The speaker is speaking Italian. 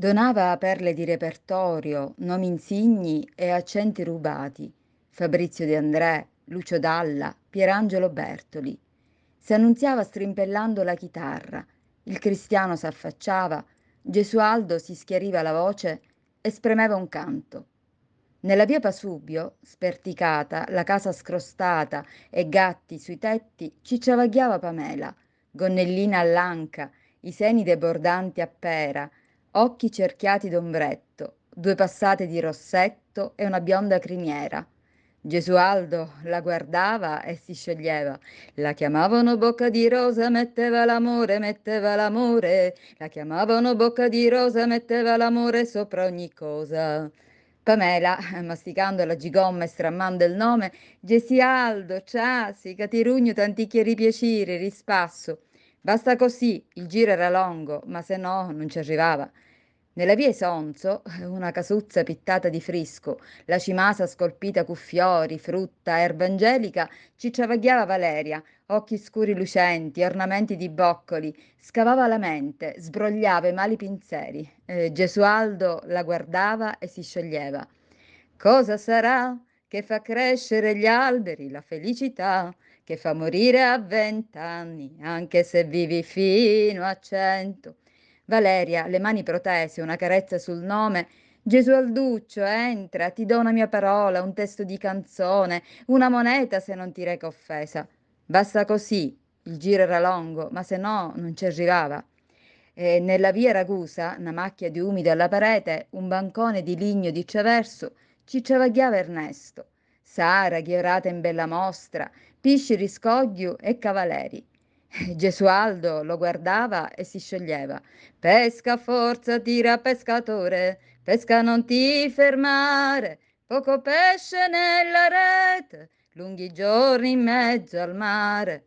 Donava perle di repertorio, nomi insigni e accenti rubati. Fabrizio De André, Lucio Dalla, Pierangelo Bertoli. Si annunziava strimpellando la chitarra. Il cristiano s'affacciava, Gesualdo si schiariva la voce e spremeva un canto. Nella via Pasubio, sperticata, la casa scrostata e gatti sui tetti, cicciavaghiava Pamela, gonnellina all'anca, i seni debordanti a pera, occhi cerchiati d'ombretto, due passate di rossetto e una bionda criniera. Gesualdo la guardava e si scioglieva. La chiamavano bocca di rosa, metteva l'amore, metteva l'amore. La chiamavano bocca di rosa, metteva l'amore sopra ogni cosa. Pamela, masticando la gigomma e strammando il nome, Gesialdo, ciasi, catirugno tanticchieri piacere, rispasso. Basta così, il giro era lungo, ma se no non ci arrivava. Nella via Esonzo, una casuzza pittata di frisco, la cimasa scolpita cu fiori, frutta, erba angelica, cicciavaghiava Valeria, occhi scuri lucenti, ornamenti di boccoli, scavava la mente, sbrogliava i mali pinzeri. Eh, Gesualdo la guardava e si scioglieva. Cosa sarà che fa crescere gli alberi, la felicità? che fa morire a vent'anni, anche se vivi fino a cento. Valeria, le mani protese, una carezza sul nome. Gesualduccio, entra, ti do una mia parola, un testo di canzone, una moneta se non ti reca offesa. Basta così, il giro era lungo, ma se no non ci arrivava. E nella via Ragusa, una macchia di umido alla parete, un bancone di ligno di traverso, cicciavaghiava Ernesto. Sara, ghiorata in bella mostra, pisci, riscogliu e cavaleri. Gesualdo lo guardava e si scioglieva. Pesca forza, tira pescatore, pesca non ti fermare, poco pesce nella rete, lunghi giorni in mezzo al mare.